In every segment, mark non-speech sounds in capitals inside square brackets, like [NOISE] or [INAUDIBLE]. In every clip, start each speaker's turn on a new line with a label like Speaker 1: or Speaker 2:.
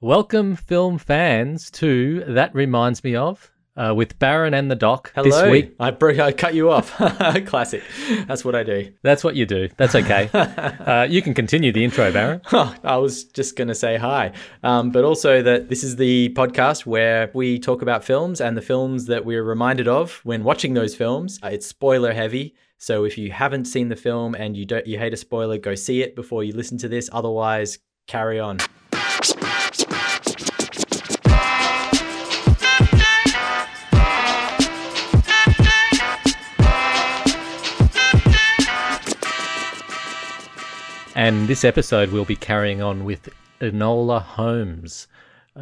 Speaker 1: Welcome, film fans, to That Reminds Me of uh, with Baron and the Doc
Speaker 2: Hello.
Speaker 1: this week.
Speaker 2: I, broke, I cut you off. [LAUGHS] Classic. That's what I do.
Speaker 1: That's what you do. That's okay. [LAUGHS] uh, you can continue the intro, Baron. [LAUGHS]
Speaker 2: I was just going to say hi. Um, but also that this is the podcast where we talk about films and the films that we're reminded of when watching those films. Uh, it's spoiler heavy. So if you haven't seen the film and you don't you hate a spoiler, go see it before you listen to this. Otherwise, carry on.
Speaker 1: And this episode we'll be carrying on with Enola Holmes,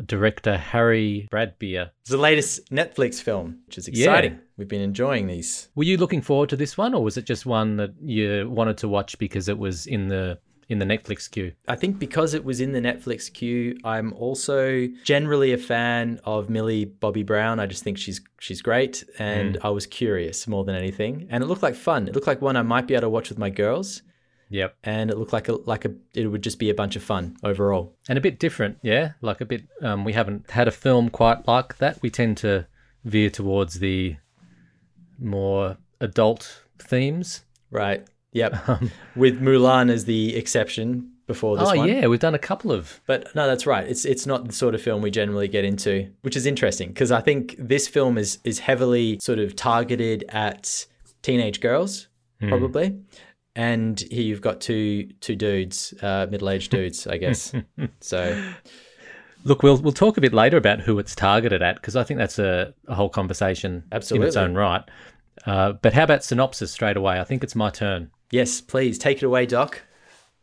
Speaker 1: director Harry Bradbeer.
Speaker 2: It's the latest Netflix film, which is
Speaker 1: Yeah.
Speaker 2: exciting. We've been enjoying these.
Speaker 1: Were you looking forward to this one, or was it just one that you wanted to watch because it was in the in the Netflix queue?
Speaker 2: I think because it was in the Netflix queue, I'm also generally a fan of Millie Bobby Brown. I just think she's she's great, and mm. I was curious more than anything. And it looked like fun. It looked like one I might be able to watch with my girls,
Speaker 1: Yep.
Speaker 2: and it looked like a like a it would just be a bunch of fun overall.
Speaker 1: and a bit different yeah like a bit um, we haven't had a film quite like that we tend to veer towards the more adult themes
Speaker 2: Right. Yep. [LAUGHS] with Mulan as the exception before this
Speaker 1: oh
Speaker 2: one.
Speaker 1: yeah we've done a couple of
Speaker 2: But no, that's right. It's it's not the sort of film we generally get into, which is interesting because I think this film is is heavily sort of targeted at teenage girls, probably. And here you've got two two dudes, uh, middle aged dudes, I guess. [LAUGHS] so
Speaker 1: look we'll we'll talk a bit later about who it's targeted at because i think that's a, a whole conversation in its own right uh, but how about synopsis straight away i think it's my turn
Speaker 2: yes, please take it away, Doc.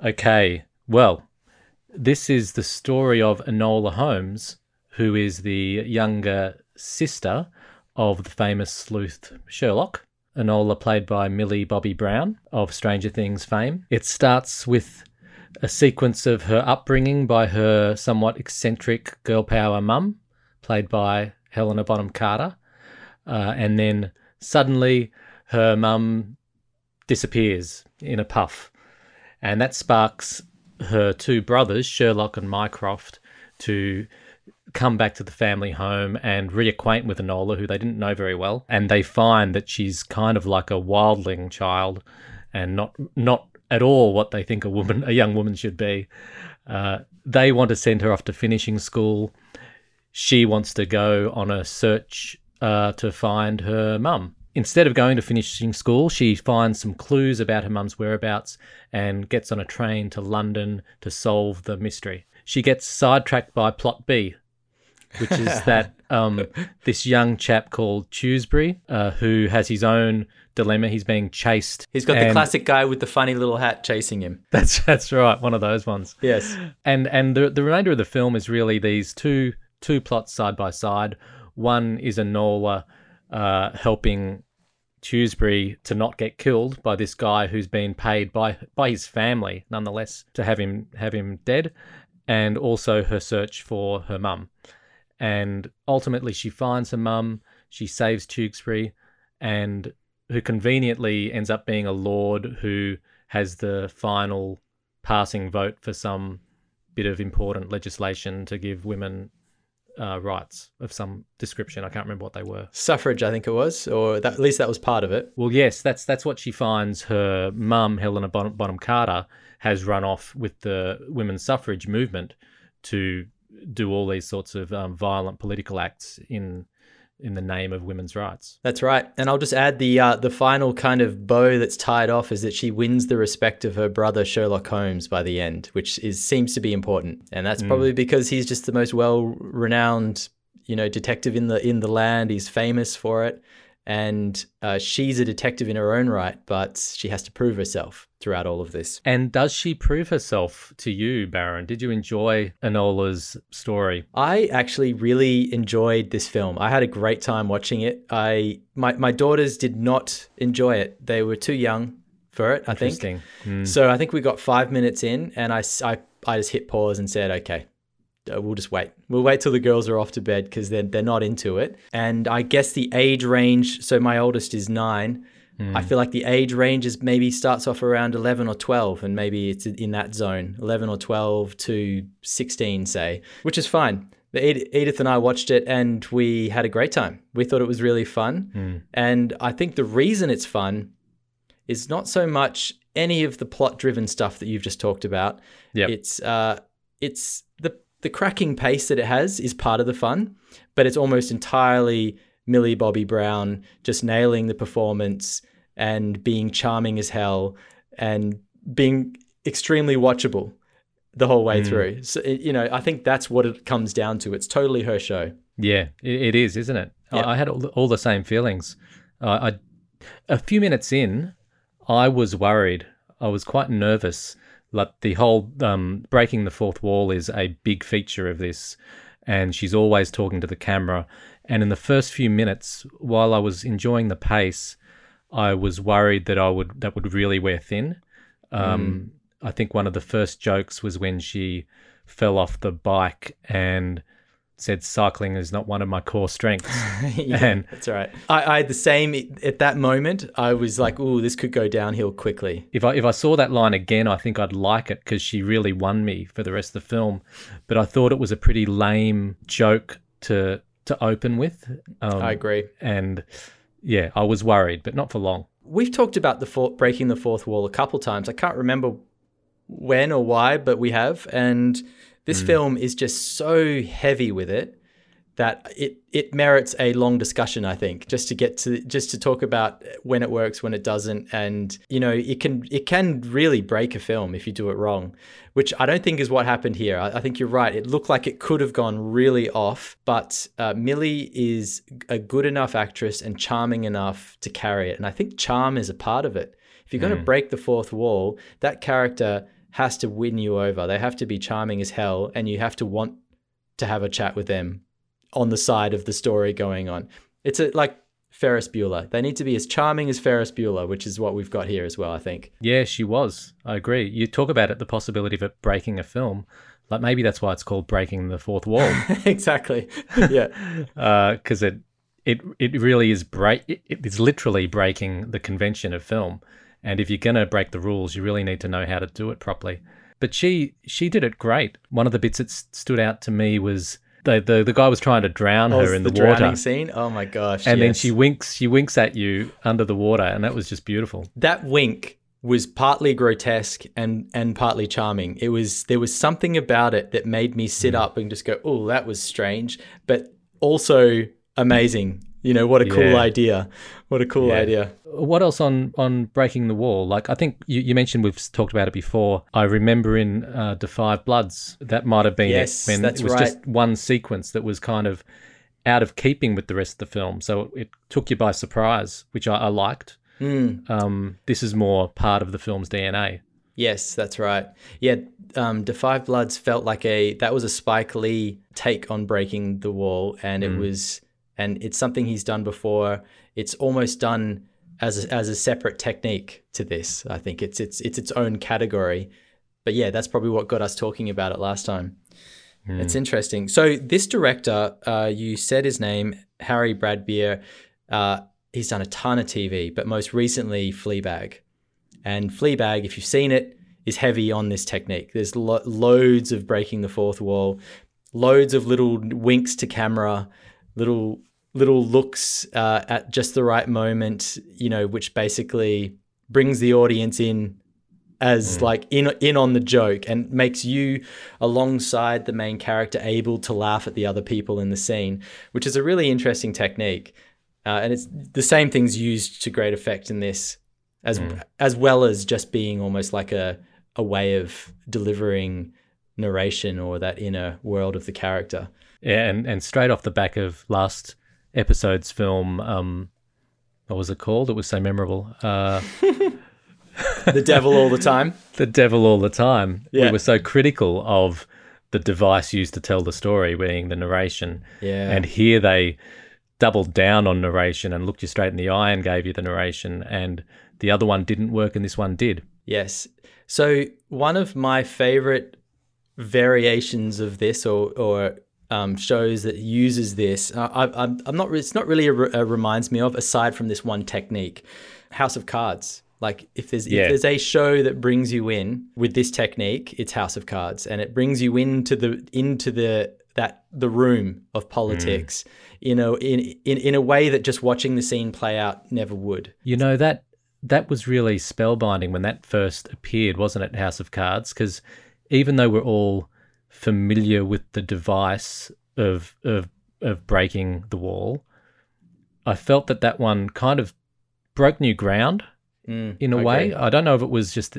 Speaker 1: Okay, well, this is the story of Enola Holmes, who is the younger sister of the famous sleuth Sherlock. Enola, played by Millie Bobby Brown of Stranger Things fame. It starts with a sequence of her upbringing by her somewhat eccentric girl power mum, played by Helena Bonham Carter. Uh, and then suddenly her mum disappears in a puff. And that sparks her two brothers, Sherlock and Mycroft, to come back to the family home and reacquaint with Enola, who they didn't know very well. And they find that she's kind of like a wildling child and not not at all what they think a woman a young woman should be. Uh, they want to send her off to finishing school. She wants to go on a search uh, to find her mum. Instead of going to finishing school, she finds some clues about her mum's whereabouts and gets on a train to London to solve the mystery. She gets sidetracked by plot B, which is [LAUGHS] that um, this young chap called Tewsbury, uh, who has his own dilemma. He's being chased.
Speaker 2: He's got the classic guy with the funny little hat chasing him. [LAUGHS]
Speaker 1: That's that's right, one of those ones.
Speaker 2: Yes.
Speaker 1: And and the the remainder of the film is really these two two plots side by side. One is Enola uh, helping Tewsbury to not get killed by this guy who's been paid by by his family, nonetheless, to have him have him dead, and also her search for her mum. And ultimately, she finds her mum. She saves Tewsbury, and who conveniently ends up being a lord who has the final passing vote for some bit of important legislation to give women uh, rights of some description. I can't remember what they were.
Speaker 2: Suffrage, I think it was, or that, at least that was part of it.
Speaker 1: Well, yes, that's that's what she finds. Her mum, Helena Bonham, Bonham Carter, has run off with the women's suffrage movement to do all these sorts of um, violent political acts in in the name of women's rights.
Speaker 2: That's right. And I'll just add the uh, the final kind of bow that's tied off is that she wins the respect of her brother Sherlock Holmes by the end, which is seems to be important. And that's probably because he's just the most well renowned, you know, detective in the in the land. He's famous for it. And uh, she's a detective in her own right, but she has to prove herself throughout all of this.
Speaker 1: And does she prove herself to you, Baron? Did you enjoy Enola's story?
Speaker 2: I actually really enjoyed this film. I had a great time watching it. I my my daughters did not enjoy it. They were too young for it, I think.
Speaker 1: Hmm.
Speaker 2: So I think we got five minutes in, and I I I just hit pause and said, okay, Uh, we'll just wait. We'll wait till the girls are off to bed because they're, they're not into it. And I guess the age range, so my oldest is nine. I hmm. feel like the age range is maybe starts off around 11 or 12, and maybe it's in that zone 11 or 12 to 16, say, which is fine. Edith and I watched it and we had a great time. We thought it was really fun. Hmm. And I think the reason it's fun is not so much any of the plot driven stuff that you've just talked about.
Speaker 1: Yep.
Speaker 2: It's uh it's the cracking pace that it has is part of the fun, but it's almost entirely Millie Bobby Brown just nailing the performance and being charming as hell and being extremely watchable the whole way through. So it- you know, I think that's what it comes down to. It's totally her show.
Speaker 1: Yeah, it, is, isn't it? I-
Speaker 2: Yeah.
Speaker 1: I, had all the, all the same feelings. Uh, I, a few minutes in, I was worried. I was quite nervous. Like the whole um, breaking the fourth wall is a big feature of this, and she's always talking to the camera. And in the first few minutes, while I was enjoying the pace, I was worried that I would that would really wear thin. Um, I think one of the first jokes was when she fell off the bike and said cycling is not one of my core strengths. [LAUGHS]
Speaker 2: yeah,
Speaker 1: And-
Speaker 2: that's all right. I, I had the same at that moment. I was like, "Oh, this could go downhill quickly."
Speaker 1: if I if I saw that line again, I think I'd like it because she really won me for the rest of the film. But I thought it was a pretty lame joke to to open with. Um,
Speaker 2: I agree.
Speaker 1: and yeah, I was worried, but not for long.
Speaker 2: We've talked about the four, breaking the fourth wall a couple times. I can't remember when or why, but we have. And this film is just so heavy with it that it it merits a long discussion. I think just to get to just to talk about when it works, when it doesn't, and you know it can it can really break a film if you do it wrong, which I don't think is what happened here. I, I think you're right. It looked like it could have gone really off, but uh, Millie is a good enough actress and charming enough to carry it, and I think charm is a part of it. If you're going to break the fourth wall, that character has to win you over. They have to be charming as hell, and you have to want to have a chat with them on the side of the story going on. It's a, like Ferris Bueller. They need to be as charming as Ferris Bueller, which is what we've got here as well, I think.
Speaker 1: Yeah, she was. I agree. You talk about it, the possibility of it breaking a film. Like maybe that's why it's called breaking the fourth wall. [LAUGHS]
Speaker 2: exactly. [LAUGHS] Yeah. [LAUGHS]
Speaker 1: Uh, because it it it really is break it, it's literally breaking the convention of film and if you're going to break the rules you really need to know how to do it properly but she she did it great one of the bits that stood out to me was the the, the guy was trying to drown oh, her
Speaker 2: Oh,
Speaker 1: in
Speaker 2: the,
Speaker 1: the,
Speaker 2: drowning
Speaker 1: water
Speaker 2: scene. Oh my gosh.
Speaker 1: and then she winks she winks at you under the water and that was just beautiful
Speaker 2: that wink was partly grotesque and and partly charming. It was there was something about it that made me sit mm. up and just go, "Oh, that was strange," but also amazing. You know, what a cool
Speaker 1: Yeah.
Speaker 2: idea. What a cool
Speaker 1: Yeah.
Speaker 2: idea.
Speaker 1: what else on on breaking the wall like i think you, you mentioned we've talked about it before i remember in uh, Da 5 Bloods that might have been
Speaker 2: Yes,
Speaker 1: it when
Speaker 2: that's
Speaker 1: it was
Speaker 2: right.
Speaker 1: just one sequence that was kind of out of keeping with the rest of the film so it took you by surprise which i, I liked
Speaker 2: Mm.
Speaker 1: um, this is more part of the film's dna
Speaker 2: Yes, that's right. Yeah, um, Da 5 Bloods felt like a that was a Spike Lee take on breaking the wall, and it was and it's something he's done before. It's almost done as a, as a separate technique to this. I think it's it's it's its own category. But yeah, that's probably what got us talking about it last time. It's interesting. So this director, uh, you said his name, Harry Bradbeer. Uh, he's done a ton of TV, but most recently Fleabag. And Fleabag, if you've seen it, is heavy on this technique. There's lo- loads of breaking the fourth wall, loads of little winks to camera, little little looks uh, at just the right moment, you know, which basically brings the audience in as like in in on the joke and makes you alongside the main character able to laugh at the other people in the scene, which is a really interesting technique. Uh, and it's the same things used to great effect in this, as as well as just being almost like a a way of delivering narration or that inner world of the character.
Speaker 1: Yeah and, and straight off the back of last episode's film um, what was it called it was so memorable uh,
Speaker 2: The devil all the time. [LAUGHS]
Speaker 1: the devil all the time.
Speaker 2: Yeah.
Speaker 1: We were so critical of the device used to tell the story, being the narration.
Speaker 2: Yeah.
Speaker 1: And here they doubled down on narration and looked you straight in the eye and gave you the narration. And the other one didn't work, and this one did.
Speaker 2: Yes. So one of my favorite variations of this, or or um, shows that uses this. Uh, I, I'm, I'm not. It's not really a, a reminds me of aside from this one technique, House of Cards. Like if there's
Speaker 1: Yeah.
Speaker 2: if there's a show that brings you in with this technique, it's House of Cards, and it brings you into the into the that the room of politics, you know, in in in a way that just watching the scene play out never would.
Speaker 1: You know that that was really spellbinding when that first appeared, wasn't it? House of Cards, because even though we're all familiar with the device of of of breaking the wall, I felt that that one kind of broke new ground
Speaker 2: Mm,
Speaker 1: in a
Speaker 2: I
Speaker 1: way. I don't know if it was just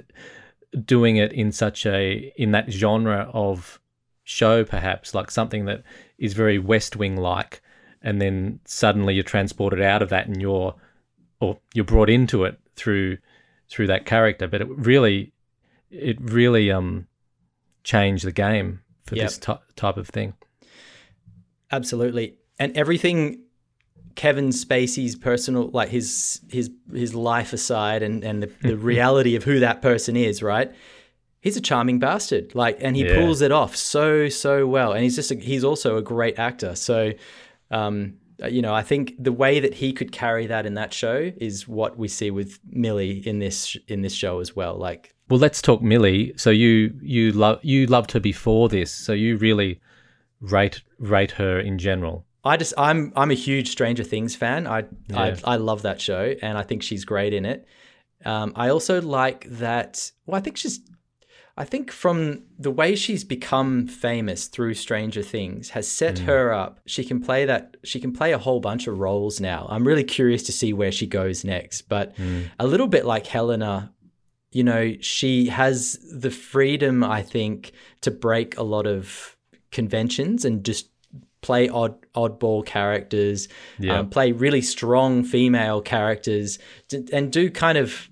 Speaker 1: doing it in such a in that genre of show, perhaps like something that is very West Wing like, and then suddenly you're transported out of that and you're or you're brought into it through through that character. But it really it really um changed the game for
Speaker 2: Yep.
Speaker 1: this ty- type of thing.
Speaker 2: Absolutely. And everything Kevin Spacey's personal like his his his life aside and and the, the [LAUGHS] reality of who that person is, right? He's a charming bastard. Like and he
Speaker 1: Yeah.
Speaker 2: pulls it off so so well and he's just a, he's also a great actor. So um you know, I think the way that he could carry that in that show is what we see with Millie in this in this show as well. Like
Speaker 1: Well, let's talk Millie. So you you love you loved her before this, so you really rate rate her in general.
Speaker 2: I just I'm I'm a huge Stranger Things fan. I
Speaker 1: Yeah.
Speaker 2: I, I love that show, and I think she's great in it. Um, I also like that. Well, I think she's. I think from the way she's become famous through Stranger Things has set her up. She can play that. She can play a whole bunch of roles now. I'm really curious to see where she goes next. But a little bit like Helena, you know, she has the freedom, I think, to break a lot of conventions and just play odd oddball characters,
Speaker 1: Yeah.
Speaker 2: um, play really strong female characters, and do kind of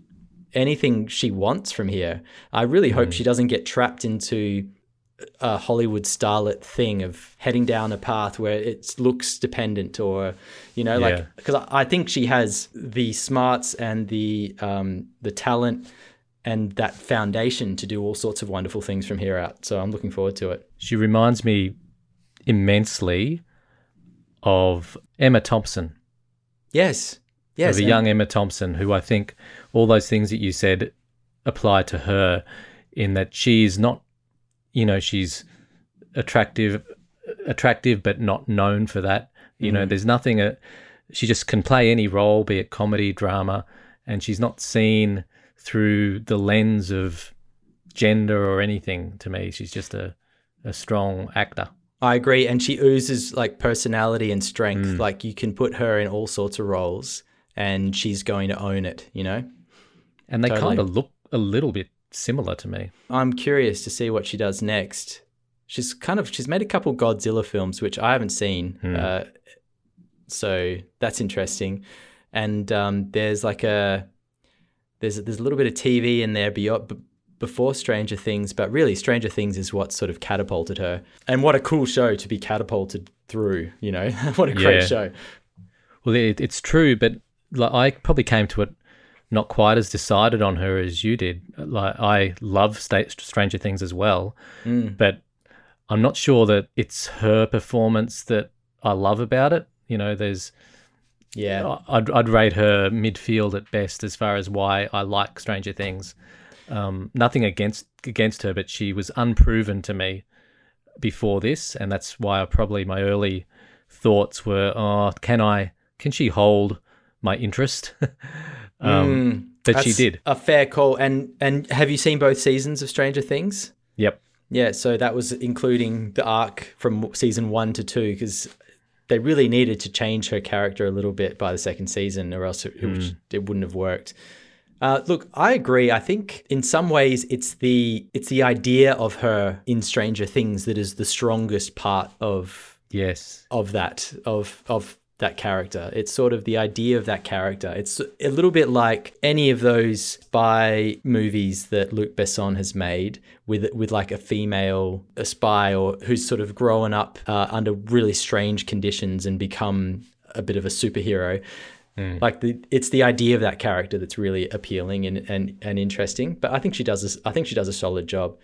Speaker 2: anything she wants from here. I really hope
Speaker 1: Mm.
Speaker 2: she doesn't get trapped into a Hollywood starlet thing of heading down a path where it's looks dependent or you know
Speaker 1: Yeah.
Speaker 2: like because I I think she has the smarts and the um, the talent and that foundation to do all sorts of wonderful things from here out. So I'm looking forward to it.
Speaker 1: She reminds me immensely of Emma Thompson,
Speaker 2: Yes, yes,
Speaker 1: of a young Emma Thompson, who I think all those things that you said apply to her in that she's not, you know, she's attractive, attractive, but not known for that. You know, there's nothing. Uh, she just can play any role, be it comedy, drama, and she's not seen through the lens of gender or anything. To me, she's just a a strong actor.
Speaker 2: I agree, and she oozes like personality and strength. Like you can put her in all sorts of roles, and she's going to own it. You know.
Speaker 1: And they
Speaker 2: Totally.
Speaker 1: kind of look a little bit similar to me.
Speaker 2: I'm curious to see what she does next. She's kind of she's made a couple Godzilla films which I haven't seen, uh, so that's interesting. And um, there's like a there's there's a little bit of TV in there beyond, uh, b- before Stranger Things, but really Stranger Things is what sort of catapulted her. And what a cool show to be catapulted through. You know, [LAUGHS] what a great
Speaker 1: Yeah.
Speaker 2: show.
Speaker 1: Well, it, it's true, but like, I probably came to it not quite as decided on her as you did. Like I love Sta Stranger Things as well, mm. but I'm not sure that it's her performance that I love about it. You know, there's
Speaker 2: Yeah,
Speaker 1: I'd, I'd rate her midfield at best as far as why I like Stranger Things. Um, nothing against against her, but she was unproven to me before this, and that's why I probably my early thoughts were, oh, can I can she hold my interest? [LAUGHS] um, but she did.
Speaker 2: a fair call. And and have you seen both seasons of Stranger Things?
Speaker 1: Yep.
Speaker 2: Yeah, so that was including the arc from season one to two because they really needed to change her character a little bit by the second season, or else it, it, was- it wouldn't have worked. Uh, look, I agree. I think in some ways it's the it's the idea of her in Stranger Things that is the strongest part of
Speaker 1: Yes.
Speaker 2: of that of of that character. It's sort of the idea of that character. It's a little bit like any of those spy movies that Luc Besson has made with with like a female a spy or who's sort of grown up uh, under really strange conditions and become a bit of a superhero. Like the, it's the idea of that character that's really appealing and, and, and interesting. But I think she does. A, I think she does a solid job.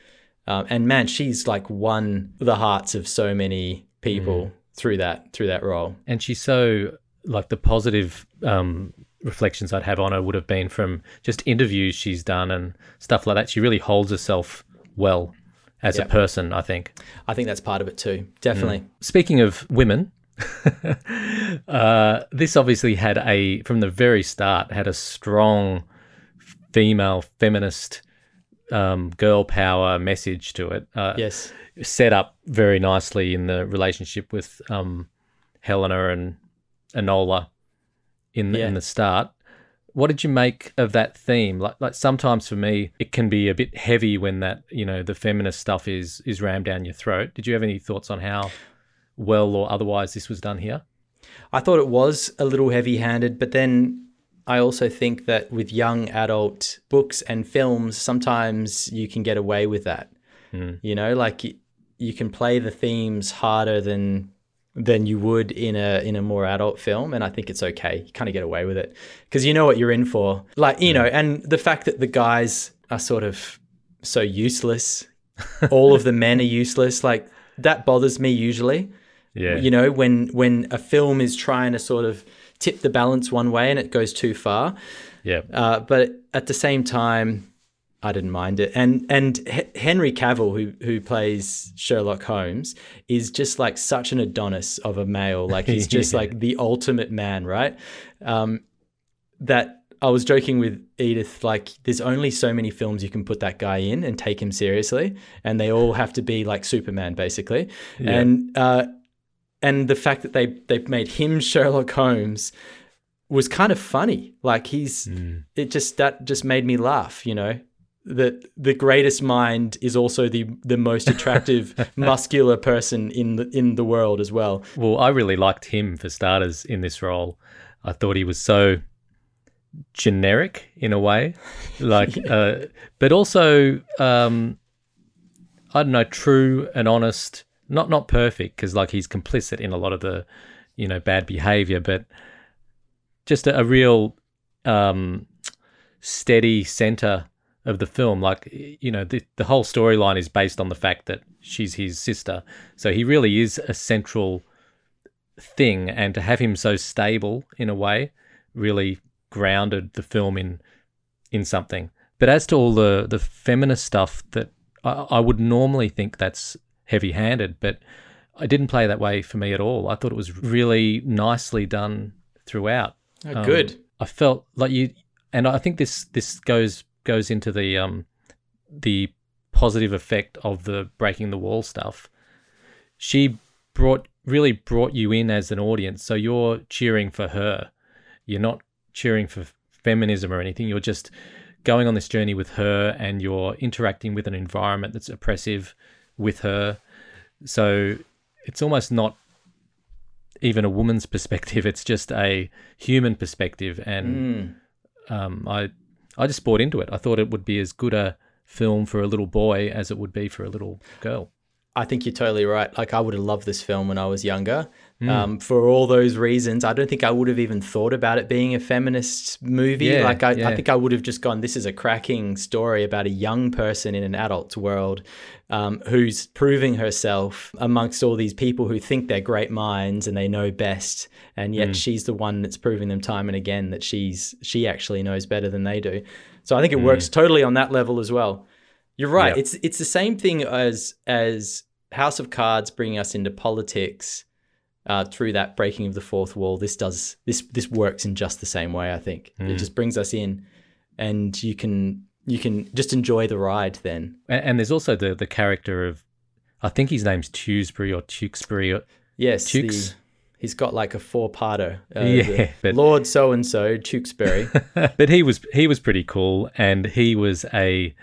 Speaker 2: Um, and man, she's like won the hearts of so many people through that through that role.
Speaker 1: and she's so like the positive um, reflections I'd have on her would have been from just interviews she's done and stuff like that. She really holds herself well as
Speaker 2: Yeah.
Speaker 1: a person, I think.
Speaker 2: I think that's part of it too. Definitely.
Speaker 1: Speaking of women, [LAUGHS] uh, this obviously had a from the very start had a strong female feminist um, girl power message to it. Uh,
Speaker 2: Yes.
Speaker 1: set up very nicely in the relationship with um, Helena and Enola in the,
Speaker 2: Yeah.
Speaker 1: in the start. What did you make of that theme? Like, like sometimes for me, it can be a bit heavy when that you know the feminist stuff is is rammed down your throat. Did you have any thoughts on how well or otherwise this was done here?
Speaker 2: I thought it was a little heavy handed, but then I also think that with young adult books and films, sometimes you can get away with that. Hmm. You know, like y- you can play the themes harder than than you would in a in a more adult film and I think it's okay. You kind of get away with it because you know what you're in for. Like, you hmm. know, and the fact that the guys are sort of so useless, [LAUGHS] all of the men are useless, like that bothers me usually
Speaker 1: Yeah,
Speaker 2: you know when when a film is trying to sort of tip the balance one way and it goes too far.
Speaker 1: Yeah,
Speaker 2: uh, but at the same time I didn't mind it. And and H- Henry Cavill who who plays Sherlock Holmes is just like such an Adonis of a male. Like he's [LAUGHS] just
Speaker 1: Yeah.
Speaker 2: like the ultimate man right? Um, that I was joking with Edith like there's only so many films you can put that guy in and take him seriously and they all have to be like Superman basically.
Speaker 1: Yeah.
Speaker 2: and uh, and the fact that they they made him [LAUGHS] Sherlock Holmes was kind of funny. Like he's
Speaker 1: Mm.
Speaker 2: it just that just made me laugh. You know that the greatest mind is also the the most [LAUGHS] attractive muscular person in the in the world as well.
Speaker 1: Well, I really liked him for starters in this role. I thought he was so generic in a way, [LAUGHS] like, uh, but also, um, I don't know, true and honest. Not not perfect because like he's complicit in a lot of the, you know, bad behavior, but just a, a real um, steady center of the film. Like you know, the the whole storyline is based on the fact that she's his sister, so he really is a central thing and to have him so stable in a way really grounded the film in in something but as to all the the feminist stuff that I, I would normally think that's heavy handed but it didn't play that way for me at all i thought it was really nicely done throughout
Speaker 2: Oh,
Speaker 1: Um,
Speaker 2: good.
Speaker 1: I felt like you, and I think this this goes goes into the um the positive effect of the breaking the wall stuff. She brought really brought you in as an audience, so you're cheering for her. You're not cheering for feminism or anything. You're just going on this journey with her, and you're interacting with an environment that's oppressive with her. So it's almost not even a woman's [LAUGHS] perspective. It's just a human perspective, and
Speaker 2: Mm.
Speaker 1: um, I I just bought into it. I thought it would be as good a film for a little boy as it would be for a little girl.
Speaker 2: I think you're totally right. Like I would have loved this film when I was younger.
Speaker 1: Hmm.
Speaker 2: Um, for all those reasons, I don't think I would have even thought about it being a feminist movie.
Speaker 1: Yeah,
Speaker 2: like I,
Speaker 1: yeah.
Speaker 2: I think I would have just gone, "This is a cracking story about a young person in an adult world um, who's proving herself amongst all these people who think they're great minds and they know best, and yet she's the one that's proving them time and again that she's she actually knows better than they do." So I think it works totally on that level as well. You're right.
Speaker 1: Yep.
Speaker 2: It's it's the same thing as as House of Cards bringing us into politics uh, through that breaking of the fourth wall. This does this this works in just the same way. I think
Speaker 1: Hmm.
Speaker 2: it just brings us in, and you can you can just enjoy the ride. Then
Speaker 1: And, and there's also the the character of, I think his name's Tewsbury or Tewksbury. Or,
Speaker 2: yes,
Speaker 1: Tukes.
Speaker 2: the- he's got like a four parter. Uh,
Speaker 1: Yeah, [LAUGHS] but-
Speaker 2: Lord so and so Tewksbury. [LAUGHS]
Speaker 1: but he was he was pretty cool, and he was a,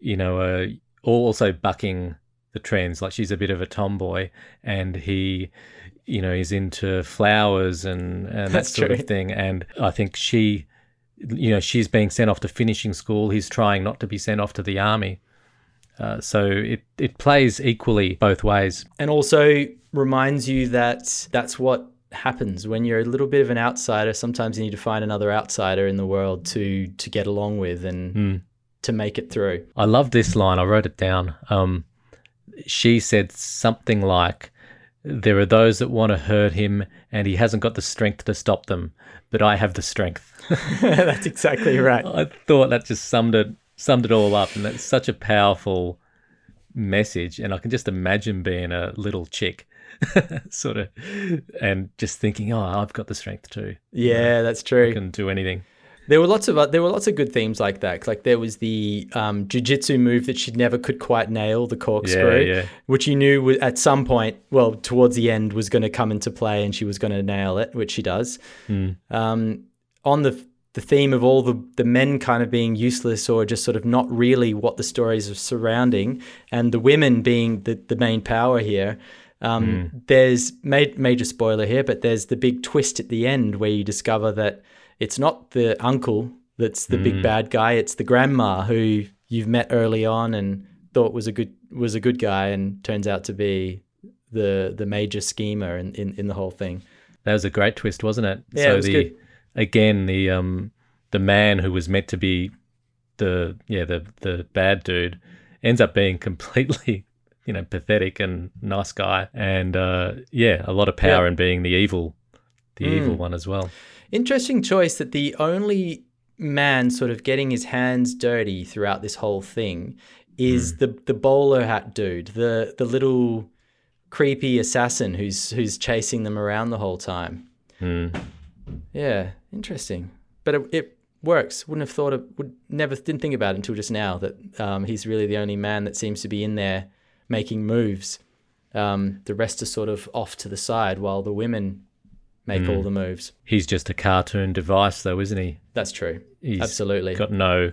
Speaker 1: you know, a, also bucking the trends. Like she's a bit of a tomboy, and he, you know, is into flowers and and that sort
Speaker 2: true.
Speaker 1: of thing. And I think she, you know, she's being sent off to finishing school. He's trying not to be sent off to the army. Uh, so it it plays equally both ways.
Speaker 2: and also reminds you that that's what happens when you're a little bit of an outsider. Sometimes you need to find another outsider in the world to to get along with and
Speaker 1: Hmm.
Speaker 2: to make it through.
Speaker 1: I love this line. I wrote it down. Um, she said something like, There are those that want to hurt him, and he hasn't got the strength to stop them. But I have the strength. [LAUGHS] [LAUGHS]
Speaker 2: That's exactly right.
Speaker 1: I thought that just summed it summed it all up, and that's such a powerful message. And I can just imagine being a little chick, [LAUGHS] sort of, and just thinking, "Oh, I've got the strength too.
Speaker 2: Yeah, that's true.
Speaker 1: I can do anything."
Speaker 2: There were lots of uh, there were lots of good themes like that. Like there was the um, jujitsu move that she never could quite nail, the corkscrew,
Speaker 1: Yeah, yeah.
Speaker 2: which you knew at some point, well, towards the end, was going to come into play, and she was going to nail it, which she does.
Speaker 1: Hmm.
Speaker 2: Um, on the the theme of all the the men kind of being useless or just sort of not really what the stories are surrounding, and the women being the the main power here. Um, There's ma- major spoiler here, but there's the big twist at the end where you discover that it's not the uncle that's the big bad guy; it's the grandma who you've met early on and thought was a good was a good guy, and turns out to be the the major schemer in, in, in the whole thing.
Speaker 1: That was a great twist, wasn't it?
Speaker 2: Yeah,
Speaker 1: so
Speaker 2: it was
Speaker 1: the
Speaker 2: good.
Speaker 1: again the um the man who was meant to be the yeah the the bad dude ends up being [LAUGHS] completely you know pathetic and nice guy and uh yeah a lot of power
Speaker 2: Yeah.
Speaker 1: in being the evil the
Speaker 2: Mm.
Speaker 1: evil one as well.
Speaker 2: Interesting choice that the only man sort of getting his hands dirty throughout this whole thing is the the bowler hat dude, the the little creepy assassin who's who's chasing them around the whole time.
Speaker 1: Mm.
Speaker 2: Yeah, interesting. But it, it works. Wouldn't have thought it. Would never didn't think about it until just now that um, he's really the only man that seems to be in there making moves. Um, the rest are sort of off to the side while the women make all the moves.
Speaker 1: He's just a cartoon device though, isn't he?
Speaker 2: That's true.
Speaker 1: He's
Speaker 2: Absolutely.
Speaker 1: got no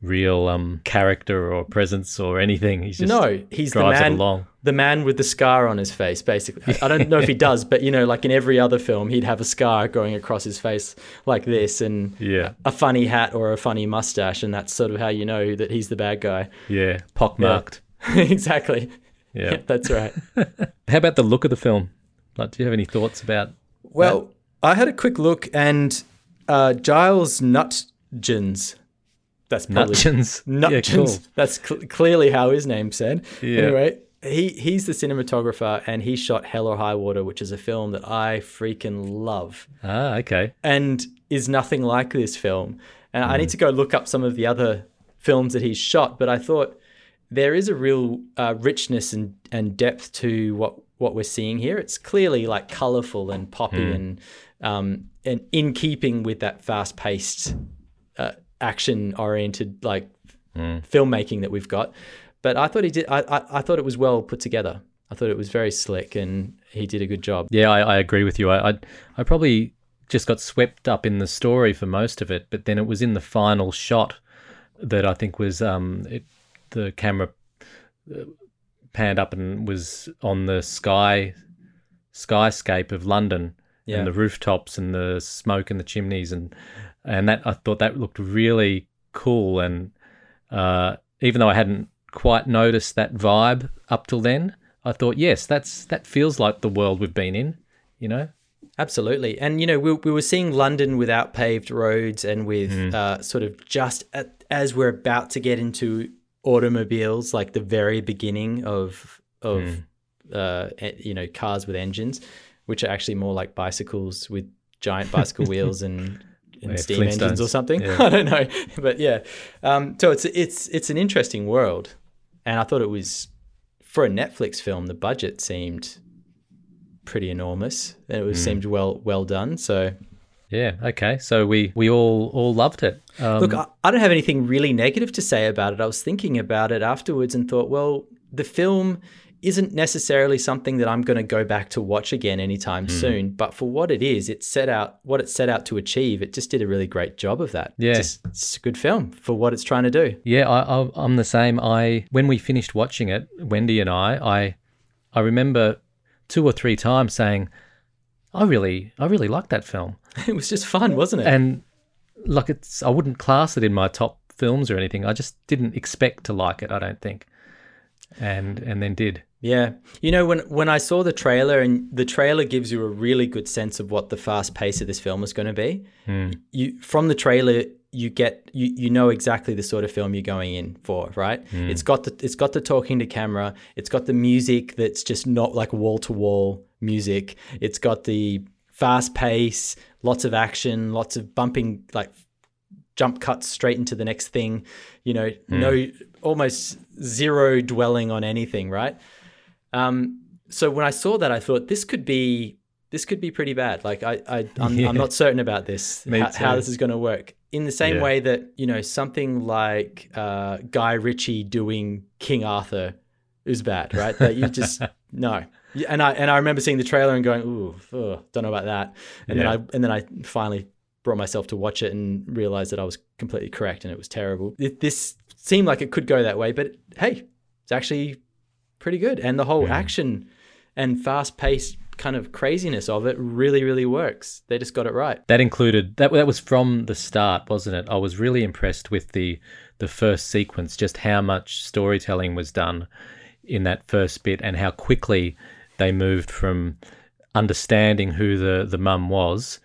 Speaker 1: real um character or presence or anything. He's just
Speaker 2: no, he's the man. The man with the scar on his face, basically. I don't know if he [LAUGHS] does, but you know, like in every other film, he'd have a scar going across his face like this, and
Speaker 1: Yeah.
Speaker 2: a funny hat or a funny mustache, and that's sort of how you know that he's the bad guy.
Speaker 1: Yeah. Pockmarked. [LAUGHS]
Speaker 2: exactly.
Speaker 1: Yeah. [LAUGHS]
Speaker 2: that's right.
Speaker 1: How about the look of the film? Like do you have any thoughts about
Speaker 2: Well, I had a quick look, and uh, Giles Nuttgens. That's probably
Speaker 1: Nuttgens? [LAUGHS]
Speaker 2: Nuttgens.
Speaker 1: Yeah, cool.
Speaker 2: That's cl- clearly how his name said.
Speaker 1: Yeah.
Speaker 2: Anyway, he he's the cinematographer, and he shot Hell or High Water, which is a film that I freaking love,
Speaker 1: Ah, okay.
Speaker 2: and is nothing like this film. And
Speaker 1: Hmm.
Speaker 2: I need to go look up some of the other films that he's shot, but I thought there is a real uh, richness and, and depth to what what we're seeing here. It's clearly like colorful and poppy
Speaker 1: Hmm.
Speaker 2: and um, and in keeping with that fast paced uh, action oriented like
Speaker 1: Hmm.
Speaker 2: filmmaking that we've got. But I thought he did. I, I I thought it was well put together. I thought it was very slick, and he did a good job.
Speaker 1: Yeah, I, I agree with you. I, I I probably just got swept up in the story for most of it, but then it was in the final shot that I think was um it, the camera uh, panned up and was on the sky skyscape of London
Speaker 2: Yeah.
Speaker 1: and the rooftops and the smoke and the chimneys and and that I thought that looked really cool and uh, even though I hadn't quite noticed that vibe up till then, I thought yes, that's that feels like the world we've been in, you know.
Speaker 2: Absolutely. And, you know, we, we were seeing London without paved roads and with uh, sort of just at, as we're about to get into automobiles, like the very beginning of, of uh, e- you know, cars with engines, which are actually more like bicycles with giant bicycle [LAUGHS] wheels and, and
Speaker 1: Yeah,
Speaker 2: steam engines or something.
Speaker 1: Yeah. [LAUGHS]
Speaker 2: I don't know. But yeah. Um, so it's, it's, it's an interesting world. And I thought it was, for a Netflix film, the budget seemed pretty enormous and it was seemed well well done so
Speaker 1: Yeah. Okay. So we we all all loved it. Um,
Speaker 2: look I, I don't have anything really negative to say about it i was thinking about it afterwards and thought well the film isn't necessarily something that i'm going to go back to watch again anytime
Speaker 1: Hmm.
Speaker 2: soon but for what it is it set out what it set out to achieve it just did a really great job of that
Speaker 1: Yeah.
Speaker 2: Just- it's a good film for what it's trying to do
Speaker 1: Yeah, I, I, I'm the same. I when we finished watching it, Wendy and I, I, I remember two or three times saying, "I really, I really like that film," [LAUGHS]
Speaker 2: it was just fun wasn't it
Speaker 1: and like it's, I wouldn't class it in my top films or anything. I just didn't expect to like it. I don't think, and and then did.
Speaker 2: Yeah. You know, when when I saw the trailer and the trailer gives you a really good sense of what the fast pace of this film is going to be. Hmm. You from the trailer you get you you know exactly the sort of film you're going in for, right? Hmm. It's got the it's got the talking to camera, it's got the music that's just not like wall to wall music. It's got the fast pace, lots of action, lots of bumping like jump cuts straight into the next thing, you know, no almost zero dwelling on anything, right? Um so when I saw that I thought this could be this could be pretty bad. Like I, I [LAUGHS] I'm,
Speaker 1: Yeah.
Speaker 2: I'm not certain about this, [LAUGHS] how, how this is going to work. In the same
Speaker 1: Yeah.
Speaker 2: way that you know something like uh, Guy Ritchie doing King Arthur is bad, right? That you just [LAUGHS] no. Yeah, And I and I remember seeing the trailer and going, ooh, ugh, don't know about that. And
Speaker 1: Yeah.
Speaker 2: then I and then I finally brought myself to watch it and realized that I was completely correct and it was terrible. It, this seemed like it could go that way, but hey, it's actually pretty good. And the whole action and fast paced kind of craziness of it really, really works. They just got it right.
Speaker 1: That included that. That was from the start, wasn't it? I was really impressed with the the first sequence, just how much storytelling was done in that first bit, and how quickly they moved from understanding who the the mum was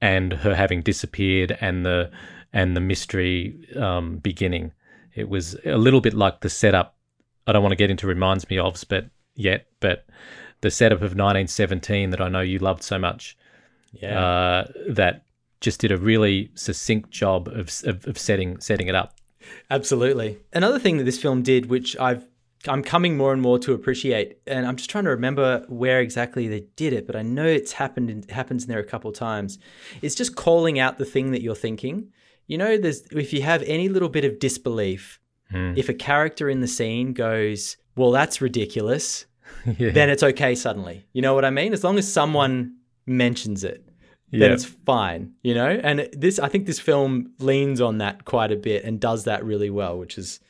Speaker 1: and her having disappeared, and the and the mystery um, beginning. It was a little bit like the setup. I don't want to get into reminds me ofs, but yet, but the setup of 1917 that I know you loved so much
Speaker 2: Yeah.
Speaker 1: uh, that just did a really succinct job of, of, of setting setting it up.
Speaker 2: Absolutely. Another thing that this film did, which I've I'm coming more and more to appreciate, and I'm just trying to remember where exactly they did it, but I know it's happened in, happens in there a couple of times. It's just calling out the thing that you're thinking. You know, there's if you have any little bit of disbelief, hmm. if a character in the scene goes, "Well, that's ridiculous," [LAUGHS]
Speaker 1: yeah.
Speaker 2: then it's okay suddenly. You know what I mean? As long as someone mentions it, then
Speaker 1: Yeah.
Speaker 2: it's fine, you know? And this I think this film leans on that quite a bit and does that really well, which is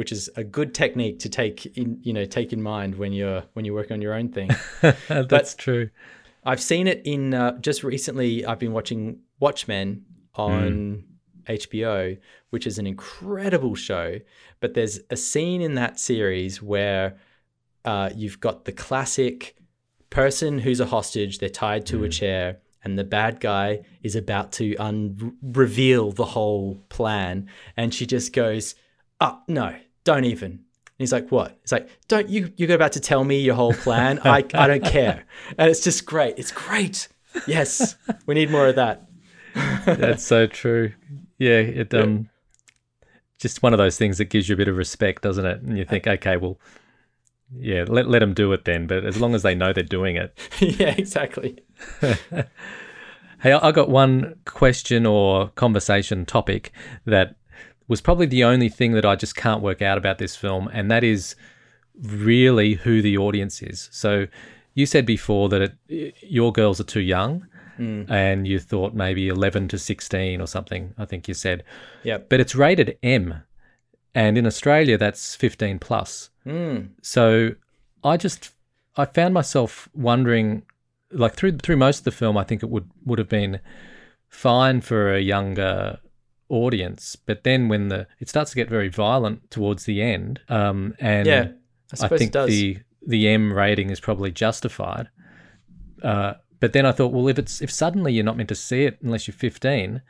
Speaker 2: which is a good technique to take in, you know, take in mind when you're when you're working on your own thing. [LAUGHS]
Speaker 1: That's true.
Speaker 2: I've seen it in uh, just recently I've been watching Watchmen on HBO, which is an incredible show, but there's a scene in that series where uh, you've got the classic person who's a hostage, they're tied to a chair, and the bad guy is about to un- reveal the whole plan. And she just goes, Oh, no, don't even. And he's like, What? It's like, Don't you, you're about to tell me your whole plan? I, I don't care. And it's just great. It's great. Yes, we need more of that. [LAUGHS]
Speaker 1: That's so true. Yeah, it um, just one of those things that gives you a bit of respect, doesn't it? And you think, okay, well, yeah, let let them do it then. But as long as they know they're doing it. [LAUGHS]
Speaker 2: yeah, exactly. [LAUGHS]
Speaker 1: Hey, I I got one question or conversation topic that was probably the only thing that I just can't work out about this film, and that is really who the audience is. So, you said before that it, your girls are too young, and you thought maybe 11 to 16 or something, I think you said.
Speaker 2: Yep.
Speaker 1: But it's rated M, and in Australia, that's 15 plus.
Speaker 2: Mm.
Speaker 1: So I just I found myself wondering, like through through most of the film, I think it would would have been fine for a younger audience, but then when the it starts to get very violent towards the end, um, and
Speaker 2: Yeah, I
Speaker 1: I think the the M rating is probably justified. Uh, but then I thought, well, if it's if suddenly you're not meant to see it unless you're 15,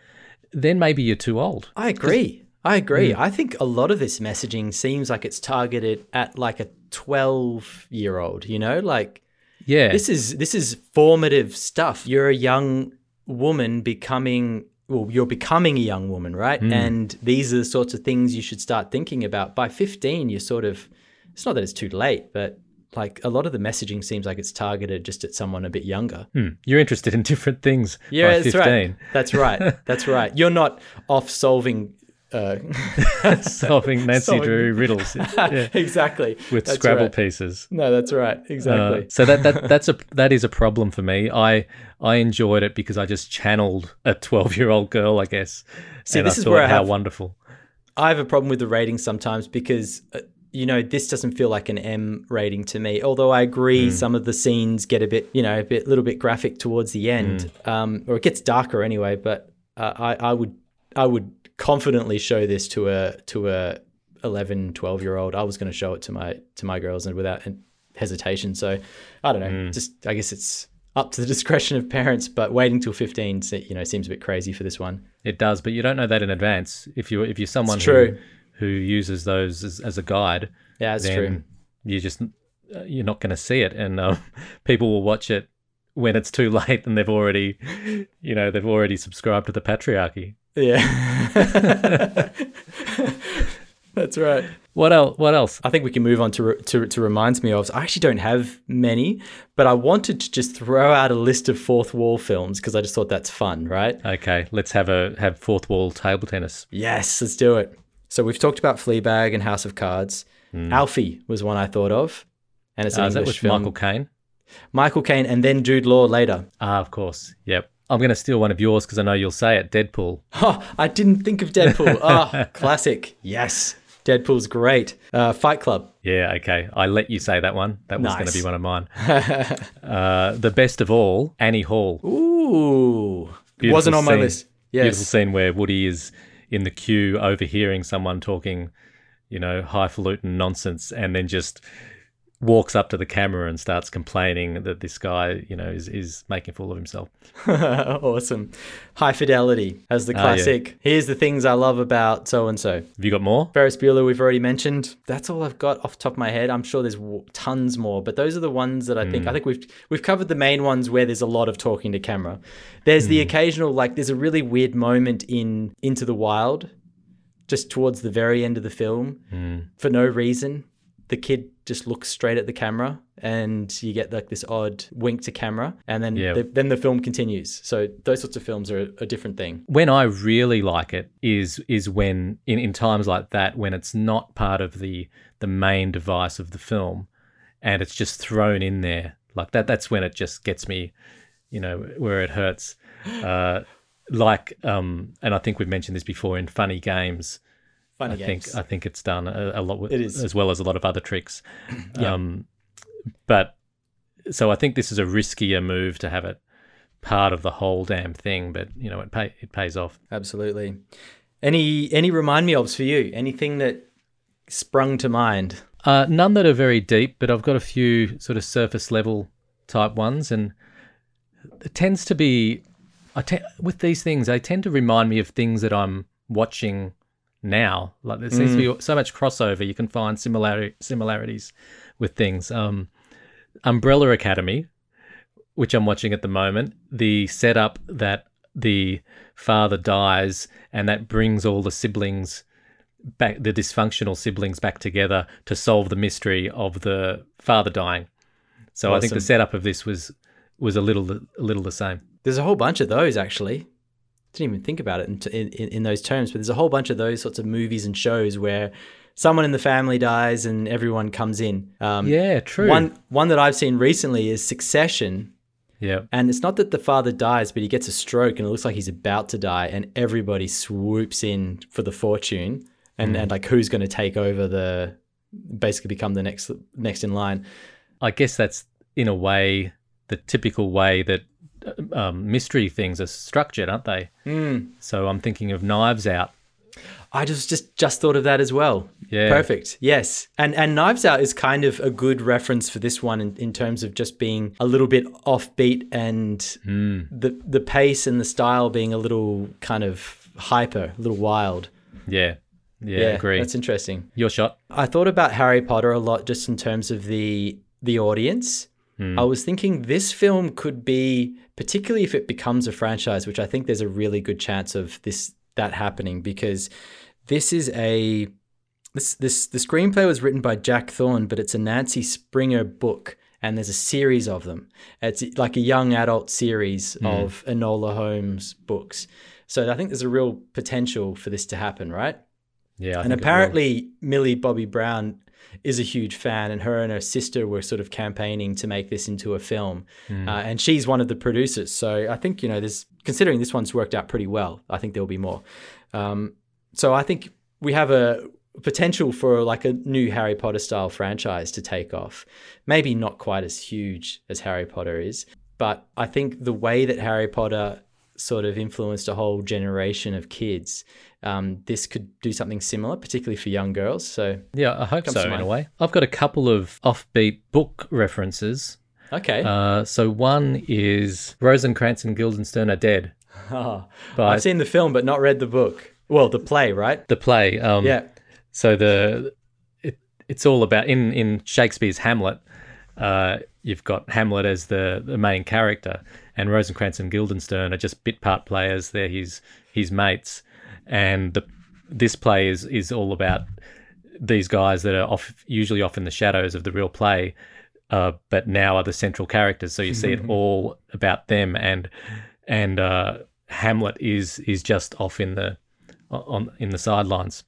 Speaker 1: then maybe you're too old.
Speaker 2: I agree. I agree. I think a lot of this messaging seems like it's targeted at like a 12 year old, you know, like
Speaker 1: Yeah,
Speaker 2: this is this is formative stuff. You're a young woman becoming well, you're becoming a young woman, right? And these are the sorts of things you should start thinking about. By 15, you're sort of it's not that it's too late, but like a lot of the messaging seems like it's targeted just at someone a bit younger.
Speaker 1: Hmm. you're interested in [LAUGHS] different things.
Speaker 2: Yeah, that's
Speaker 1: 15.
Speaker 2: right. That's right. That's right. You're not off solving uh, [LAUGHS]
Speaker 1: solving Nancy
Speaker 2: Solving-
Speaker 1: Drew [LAUGHS] riddles yeah,
Speaker 2: exactly
Speaker 1: with
Speaker 2: That's
Speaker 1: Scrabble
Speaker 2: right.
Speaker 1: pieces.
Speaker 2: No, that's right.
Speaker 1: Uh,
Speaker 2: Exactly.
Speaker 1: so that, that that's a that is a problem for me. I I enjoyed it because I just channeled a twelve year old girl, I guess.
Speaker 2: See,
Speaker 1: and
Speaker 2: this
Speaker 1: I
Speaker 2: is where I
Speaker 1: how
Speaker 2: have-
Speaker 1: wonderful.
Speaker 2: I have a problem with the rating sometimes because uh, you know this doesn't feel like an M rating to me. Although I agree,
Speaker 1: Hmm.
Speaker 2: some of the scenes get a bit, you know, a bit, little bit graphic towards the end,
Speaker 1: Hmm.
Speaker 2: um, or it gets darker anyway. But uh, I, I would, I would confidently show this to a to a 11, 12 year old. I was going to show it to my to my girls and without hesitation. So I don't know.
Speaker 1: Hmm.
Speaker 2: Just I guess it's up to the [LAUGHS] discretion of parents, but waiting till 15, you know, seems a bit crazy for this one.
Speaker 1: It does, but you don't know that in advance. If you if you're someone who, who uses those as, as a guide,
Speaker 2: Yeah, that's
Speaker 1: then
Speaker 2: true.
Speaker 1: you just uh, you're not going to see it, and um, [LAUGHS] people will watch it when it's too [LAUGHS] late and they've already, you know, they've already subscribed to the patriarchy.
Speaker 2: Yeah. that's right.
Speaker 1: What else? What else?
Speaker 2: I think we can move on to, to to reminds me of. I actually don't have many, but I wanted to just throw out a list of fourth wall films because I just thought that's fun, right?
Speaker 1: Okay, let's have a have fourth wall table tennis.
Speaker 2: Yes, let's do it. So we've talked about Fleabag and House of Cards. Alfie was one I thought of, and it's an
Speaker 1: Uh, is that
Speaker 2: English
Speaker 1: with
Speaker 2: film.
Speaker 1: Michael Caine?
Speaker 2: Michael Caine, and then Jude Law later.
Speaker 1: Ah, of course. Yep. I'm going to steal one of yours because I know you'll say it. Deadpool.
Speaker 2: Oh, [LAUGHS] I didn't think of Deadpool. Oh, [LAUGHS] classic. Yes, Deadpool's great. Uh, Fight Club.
Speaker 1: Yeah. Okay. I let you say that one. That was going to be one of mine. [LAUGHS] uh, the best of all, Annie Hall.
Speaker 2: Ooh,
Speaker 1: Beautiful
Speaker 2: wasn't on my
Speaker 1: scene.
Speaker 2: list.
Speaker 1: Beautiful
Speaker 2: Yes.
Speaker 1: scene where Woody is in the queue overhearing someone talking, you know, highfalutin nonsense, and then just walks up to the camera and starts complaining that this guy, you know, is, is making a fool of himself. [LAUGHS]
Speaker 2: awesome. High Fidelity as the
Speaker 1: Ah, yeah.
Speaker 2: classic. Here's the things I love about so and so.
Speaker 1: Have you got more?
Speaker 2: Ferris Bueller, we've already mentioned. That's all I've got off the top of my head. I'm sure there's w- tons more, but those are the ones that I think. Hmm. I think we've we've covered the main ones where there's a lot of talking to camera. There's the hmm. occasional like there's a really weird moment in Into the Wild, just towards the very end of the film, hmm. for no reason. The kid just looks straight at the camera, and you get like this odd wink to camera, and then
Speaker 1: Yeah.
Speaker 2: the, then the film continues. So those sorts of films are a, a different thing.
Speaker 1: when I really like it is is when in, in times like that when it's not part of the the main device of the film and it's just thrown in there like that that's when it just gets me you know where it hurts [GASPS] uh like um and I think we've mentioned this before in funny games I
Speaker 2: games.
Speaker 1: think I think it's done a, a lot with,
Speaker 2: It is.
Speaker 1: as well as a lot of other tricks
Speaker 2: Yeah.
Speaker 1: um but so I think this is a riskier move to have it part of the whole damn thing but you know it pay it pays off
Speaker 2: Absolutely. Any any remind me ofs for you? Anything that sprung to mind?
Speaker 1: Uh, none that are very deep, but I've got a few sort of surface level type ones, and it tends to be. I te- with these things, they tend to remind me of things that I'm watching now. Like there seems to be so much crossover. You can find similarity similarities with things. Um, Umbrella Academy, which I'm watching at the moment, the setup that the father dies and that brings all the siblings back the dysfunctional siblings back together to solve the mystery of the father dying. So I think the setup of this was was a little a little the same.
Speaker 2: There's a whole bunch of those actually. Didn't even think about it in, in, in those terms, but there's a whole bunch of those sorts of movies and shows where someone in the family dies and everyone comes in. Um,
Speaker 1: Yeah, true.
Speaker 2: One one that I've seen recently is Succession,
Speaker 1: yeah.
Speaker 2: and it's not that the father dies, but he gets a stroke and it looks like he's about to die, and everybody swoops in for the fortune, and, and like who's going to take over the, basically become the next next in line.
Speaker 1: I guess that's in a way the typical way that um, mystery things are structured, aren't they?
Speaker 2: Mm.
Speaker 1: So I'm thinking of Knives Out.
Speaker 2: I just just just thought of that as well.
Speaker 1: Yeah.
Speaker 2: Perfect. Yes. And and Knives Out is kind of a good reference for this one in, in terms of just being a little bit offbeat and
Speaker 1: Hmm.
Speaker 2: the the pace and the style being a little kind of hyper, a little wild.
Speaker 1: Yeah. Yeah, agree.
Speaker 2: That's interesting.
Speaker 1: Your shot.
Speaker 2: I thought about Harry Potter a lot just in terms of the the audience. Hmm. I was thinking this film could be particularly if it becomes a franchise, which I think there's a really good chance of this that happening because this is a this this the screenplay was written by Jack Thorne, but it's a Nancy Springer book and there's a series of them. It's like a young adult series hmm. of Enola Holmes books. So I think there's a real potential for this to happen, right?
Speaker 1: Yeah. I
Speaker 2: and
Speaker 1: think it will.
Speaker 2: apparently Millie Bobby Brown is a huge fan, and her and her sister were sort of campaigning to make this into a film,
Speaker 1: Hmm.
Speaker 2: uh, and she's one of the producers. So I think you know, there's considering this one's worked out pretty well. I think there'll be more. Um, so I think we have a potential for like a new Harry Potter style franchise to take off. Maybe not quite as huge as Harry Potter is, but I think the way that Harry Potter sort of influenced a whole generation of kids, um, this could do something similar, particularly for young girls. So
Speaker 1: Yeah, I hope so in a way. I've got a couple of offbeat book references.
Speaker 2: Okay.
Speaker 1: Uh, so one is Rosencrantz and Guildenstern are dead.
Speaker 2: Oh, [LAUGHS] I've seen the film, but not read the book. Well, the play, right?
Speaker 1: the play. Um,
Speaker 2: Yeah.
Speaker 1: So the it, it's all about in in Shakespeare's Hamlet. Uh, you've got Hamlet as the, the main character, and Rosencrantz and Guildenstern are just bit part players. They're his his mates, and the this play is is all about these guys that are off usually off in the shadows of the real play, uh, but now are the central characters. So you see it [LAUGHS] all about them, and and uh, Hamlet is is just off in the on in the sidelines.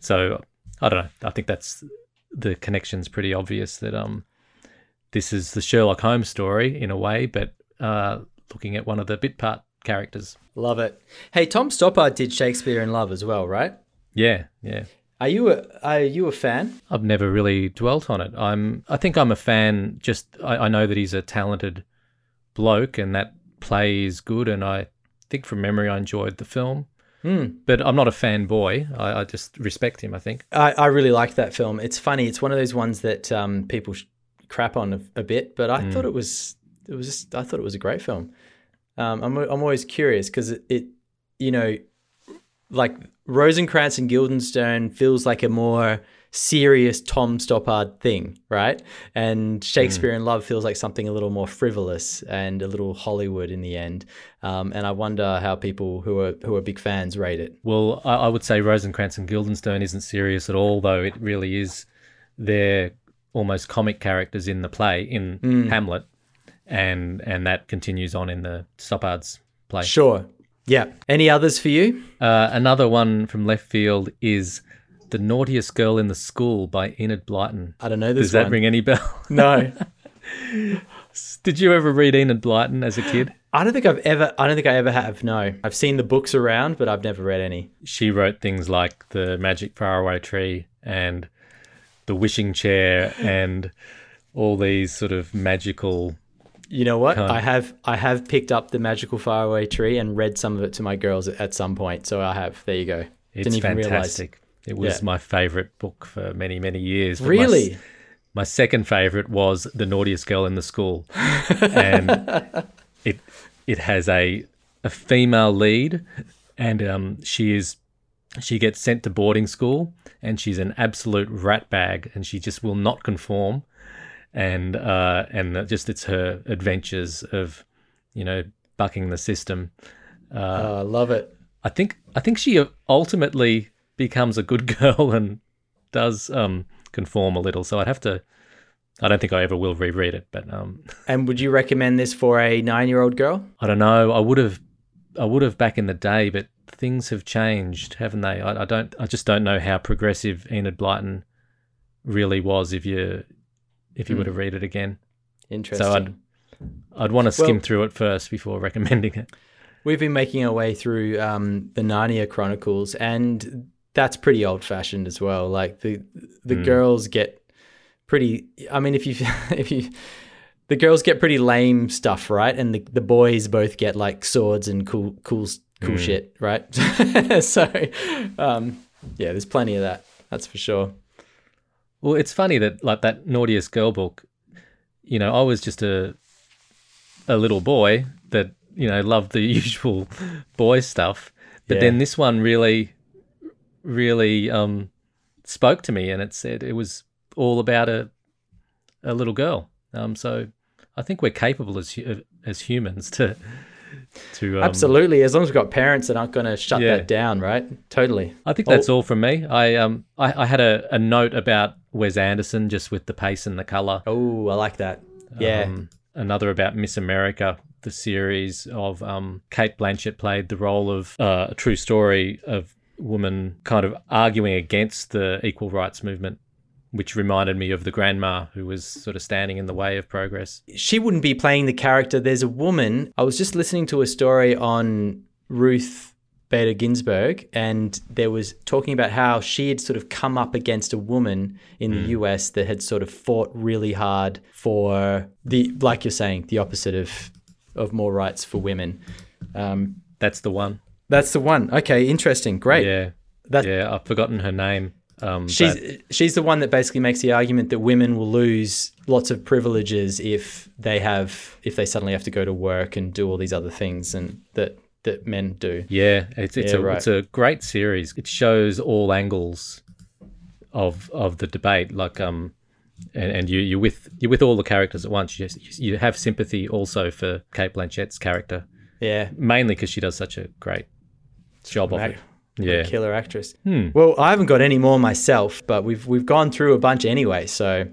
Speaker 1: So I don't know. I think that's the connection's pretty obvious that um this is the Sherlock Holmes story in a way, but uh, looking at one of the bit part characters.
Speaker 2: Love it. Hey, Tom Stoppard did Shakespeare in Love as well, right?
Speaker 1: Yeah, yeah.
Speaker 2: Are you a are you a fan?
Speaker 1: I've never really dwelt on it. I'm. I think I'm a fan. Just I, I know that he's a talented bloke, and that play is good. And I think from memory, I enjoyed the film. But I'm not a fanboy. I, I just respect him. I think.
Speaker 2: I, I really liked that film. It's funny. It's one of those ones that um, people sh- crap on a, a bit, but I thought it was it was just I thought it was a great film. Um, I'm I'm always curious because it, it you know like Rosencrantz and Guildenstern feels like a more serious Tom Stoppard thing, right? And Shakespeare in Love feels like something a little more frivolous and a little Hollywood in the end. Um, and I wonder how people who are who are big fans rate it.
Speaker 1: Well, I, I would say Rosencrantz and Guildenstern isn't serious at all, though it really is. They're almost comic characters in the play in Hamlet, and and that continues on in the Stoppard's play.
Speaker 2: Sure. Yeah. Any others for you?
Speaker 1: Uh, another one from left field is "The Naughtiest Girl in the School" by Enid Blyton.
Speaker 2: I don't know this
Speaker 1: Does that
Speaker 2: one.
Speaker 1: ring any bell? [LAUGHS]
Speaker 2: no.
Speaker 1: Did you ever read Enid Blyton as a kid?
Speaker 2: I don't think I've ever I don't think I ever have, no. I've seen the books around, but I've never read any.
Speaker 1: She wrote things like "The Magic Faraway Tree" and "The Wishing Chair" and all these sort of magical
Speaker 2: You know what?
Speaker 1: Can't.
Speaker 2: I have I have picked up the magical faraway tree and read some of it to my girls at, at some point. So I have. There you go.
Speaker 1: It's fantastic. It was
Speaker 2: Yeah.
Speaker 1: my favorite book for many, many years. but my
Speaker 2: Really?
Speaker 1: s- My, second favorite was The Naughtiest Girl in the School. and [LAUGHS] it it has a a female lead and um, she is she gets sent to boarding school and she's an absolute rat bag and she just will not conform and uh, and just it's her adventures of you know bucking the system
Speaker 2: Uh, I love it.
Speaker 1: I think I think she ultimately becomes a good [LAUGHS] girl and does um, conform a little. So I'd have to. I don't think I ever will reread it, but um, [LAUGHS]
Speaker 2: And would you recommend this for a nine year old girl?
Speaker 1: I don't know. I would have, I would have back in the day, but things have changed, haven't they? I, I don't. I just don't know how progressive Enid Blyton really was. If you, if you were to read it again,
Speaker 2: Interesting.
Speaker 1: so I'd, I'd want to skim
Speaker 2: Well-
Speaker 1: through it first before recommending it.
Speaker 2: We've been making our way through um, the Narnia Chronicles, and that's pretty old fashioned as well. Like the the girls get pretty. I mean, if you [LAUGHS] if you the girls get pretty lame stuff, right? And the, the boys both get like swords and cool cool cool shit, right? [LAUGHS] so, um, yeah, there's plenty of that. That's for sure.
Speaker 1: Well, it's funny that like that naughtiest girl book, you know, I was just a a little boy that you know loved the [LAUGHS] usual boy stuff, but
Speaker 2: Yeah.
Speaker 1: then this one really, really um, spoke to me, and it said it was all about a a little girl. Um, so I think we're capable as as humans to to um,
Speaker 2: Absolutely, as long as we've got parents that aren't going to shut
Speaker 1: Yeah.
Speaker 2: that down, right? Totally.
Speaker 1: I think that's all from me. I um I, I had a, a note about Wes Anderson just with the pace and the color.
Speaker 2: Oh, I like that. Yeah.
Speaker 1: Um, another about Miss America, the series of um, Cate Blanchett played the role of uh, a true story of woman kind of arguing against the equal rights movement, which reminded me of the grandma who was sort of standing in the way of progress.
Speaker 2: she wouldn't be playing the character. There's a woman. I was just listening to a story on Ruth Bader Ginsburg, and there was talking about how she had sort of come up against a woman in the US that had sort of fought really hard for the, like you're saying, the opposite of of more rights for women. Um,
Speaker 1: That's the one.
Speaker 2: that's the one. Okay, interesting. Great.
Speaker 1: Yeah.
Speaker 2: That-
Speaker 1: yeah, I've forgotten her name. Um,
Speaker 2: She's
Speaker 1: that-
Speaker 2: she's the one that basically makes the argument that women will lose lots of privileges if they have if they suddenly have to go to work and do all these other things and that that men do.
Speaker 1: yeah, it's it's
Speaker 2: Yeah,
Speaker 1: a
Speaker 2: right.
Speaker 1: it's a great series. It shows all angles of of the debate. Like um, and, and you you with you with all the characters at once. You just, you have sympathy also for Cate Blanchett's character,
Speaker 2: Yeah.
Speaker 1: mainly because she does such a great job of it. Yeah.
Speaker 2: Killer actress.
Speaker 1: Hmm.
Speaker 2: Well, I haven't got any more myself, but we've we've gone through a bunch anyway, so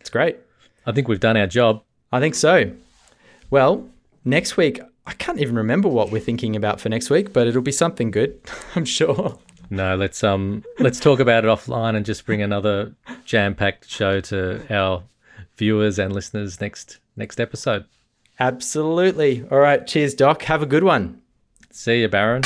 Speaker 2: it's great.
Speaker 1: I think we've done our job.
Speaker 2: I think so. Well, next week I can't even remember what we're thinking about for next week, but it'll be something good, [LAUGHS] I'm sure.
Speaker 1: No, let's um let's talk about it offline and just bring another jam-packed show to our viewers and listeners next next episode.
Speaker 2: Absolutely. All right, cheers doc. Have a good one.
Speaker 1: See you, Baron.